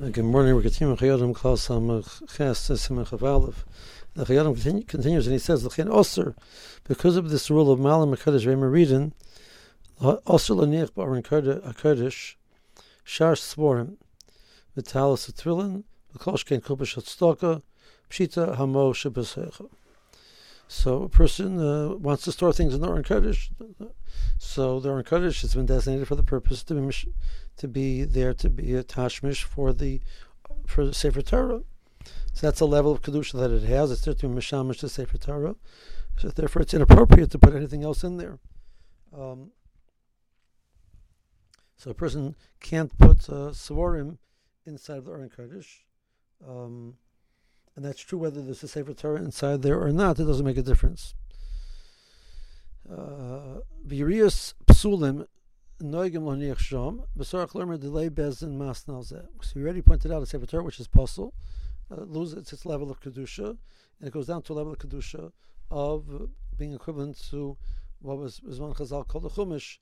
Good morning. We're continuing Chayodim Klal Samach. The Chayodim continue, continues and he says, "L'chein Oser, because of this rule of Malam Hakadosh Reimer Oser Laniach Ba'aron Hakadosh Shar Svorim V'Talis V'Trilin V'Kol Shkein Kubash Hatzdaka Pshita Hamo Shebesecha." So a person uh, wants to store things in the Aron Kodesh. So the Aron Kodesh has been designated for the purpose to be to be there to be a tashmish for the for Sefer Torah. So that's a level of kedusha that it has. It's there to be mishamish to Sefer Torah. So therefore, it's inappropriate to put anything else in there. Um, so a person can't put uh, svarim inside of the Aron Kodesh. Um, and that's true whether there's a Sefer Torah inside there or not. It doesn't make a difference. Virius uh, psulim noigim delay bezin zeh. So we already pointed out a Sefer Torah which is puzzle uh, loses its level of kedusha, and it goes down to a level of kedusha of being equivalent to what was Rizman Chazal called the Chumash.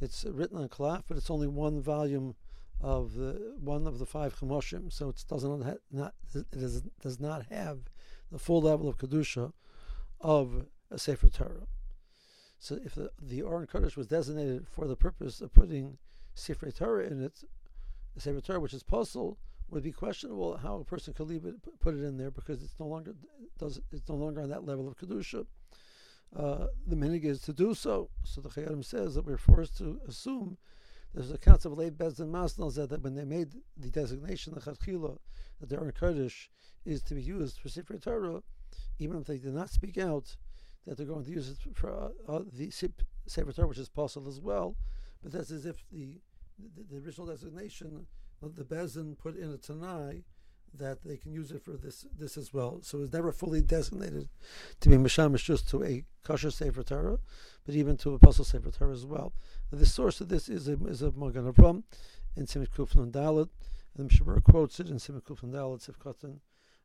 It's written on cloth, but it's only one volume of the one of the five Chumoshim, so it doesn't ha- not it is, does not have the full level of kedusha of a Sefer Torah. So if the the Aron Kodesh was designated for the purpose of putting Sefer Torah in it, the Sefer Torah, which is puzzle, would be questionable how a person could leave it, put it in there because it's no longer does it's no longer on that level of kedusha. Uh, the minig is to do so. So the Chayyim says that we're forced to assume there's a concept of late Masnal said that when they made the designation, the Chachila, that the Aron Kodesh is to be used for Sefer Torah, even if they did not speak out, that they're going to use it for uh, uh, the Sefer Torah, which is possible as well. But that's as if the, the, the original designation, of the Bezdin put in a Tanai, that they can use it for this this as well. So it's never fully designated to be Mishamish just to a kosher Sefer Torah, but even to a Apostle Sefer Torah as well. And The source of this is a, is a Magen Avram in Simit Kufnan Dalit, and the Mishabur quotes it in Simit Kufnan Dalit, Sifkatan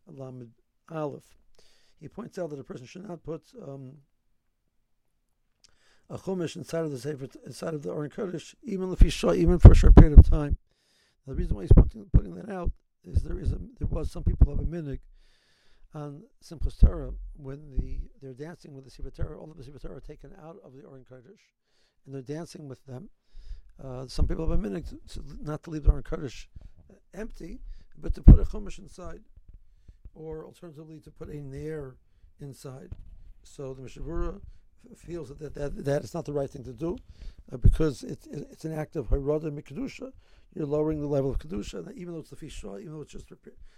Lamed Aleph. He points out that a person should not put um, a chumash inside of the Sefer, inside of the Aron Kodesh, even if he he's even for a short period of time. The reason why he's putting, putting that out is there is a there was some people have a minig on Simchas Torah when the they're dancing with the Sefer Torah, all of the Sefer Torah are taken out of the Aron Kodesh, and they're dancing with them. Uh, some people have a minig to, not to leave the Aron Kodesh empty, but to put a chumash inside, or alternatively to put a nair inside. So the Mishnah Berurah feels that that, that is not the right thing to do, uh, because it, it, it's an act of harada mikdusha you're lowering the level of kedusha. Even though it's the fishah, even though it's just a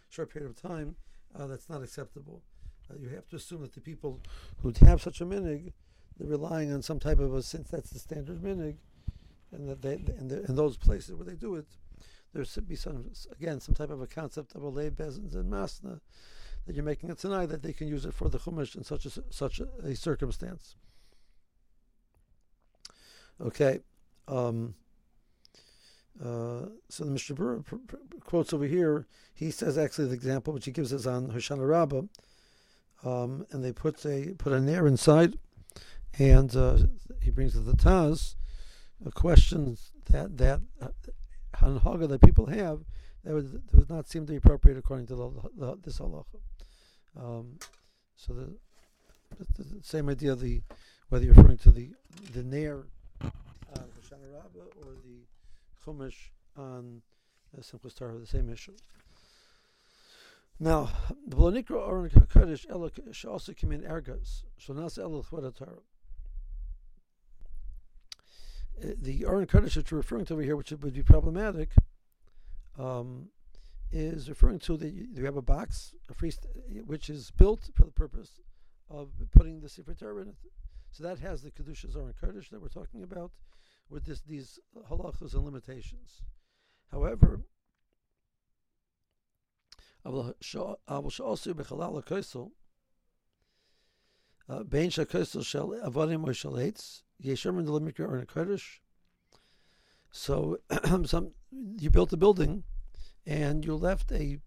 short period of time, uh, that's not acceptable. Uh, you have to assume that the people who have such a minig, they're relying on some type of a since that's the standard minig, and that they and in those places where they do it, there should be some again some type of a concept of a lay bezins and masna that you're making it tonight that they can use it for the chumash in such a such a, a circumstance. Okay. Um, uh, so the Mishnah quotes over here. He says actually the example which he gives us on Hoshana Rabbah, um, and they put a put a nair inside, and uh, he brings to the Taz a question that that hanhaga that people have that would, that would not seem to be appropriate according to the, the, this halacha. Um, so the, the, the, same idea the whether you're referring to the the nair uh, Hoshana or the Chumash on uh, Simchas Torah, the same issue. Now, the Balanikra Aron Kaddish Elok should also come in ergas. Shonas Elok Torah. The Aron Kaddish that you're referring to over here, which would be problematic, um, is referring to that you have a box, a free, which is built for the purpose of putting the Sefer Torah in it. So that has the Kedushas Aron Kaddish that we're talking about, with this, these halachas and limitations. However, uh, Bein shel avodim or shel eitz yesherman limikra or kodesh. So, some you built a building, and you left a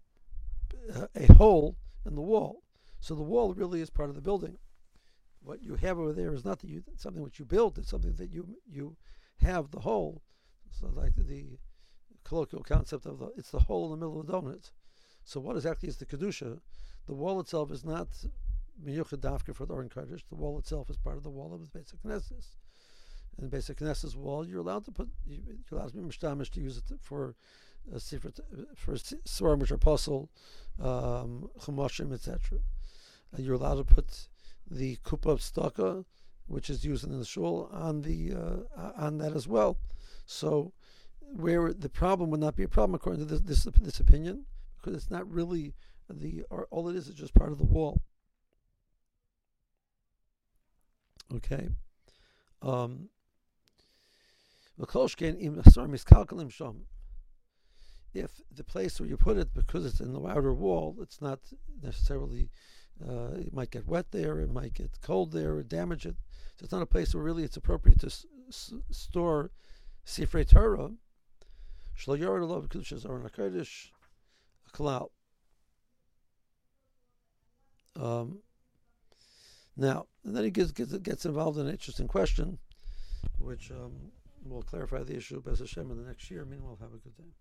a hole in the wall. So the wall really is part of the building. What you have over there is not that you, something which you built; it's something that you you have the hole. So, like the colloquial concept of the it's the hole in the middle of the donut. So what exactly is the kedusha? The wall itself is not miyuchad for the Oren Kaddish. The wall itself is part of the wall of the basic Knesset. And the basic Knesset wall, you're allowed to put you're allowed to be to use it for a uh, for svarim which are puzzle, um, etc. Uh, you're allowed to put the kupa of staka, which is used in the shul, on the uh, on that as well. So, where the problem would not be a problem according to this this, this opinion, because it's not really the all it is is just part of the wall. Okay. Um, if the place where you put it, because it's in the outer wall, it's not necessarily, uh, it might get wet there, it might get cold there, or damage it. So it's not a place where really it's appropriate to s- s- store Sifrei Torah. Kalal. Um, now, and then he gets, gets, gets involved in an interesting question, which um, will clarify the issue, Bez Hashem, in the next year. Meanwhile, have a good day.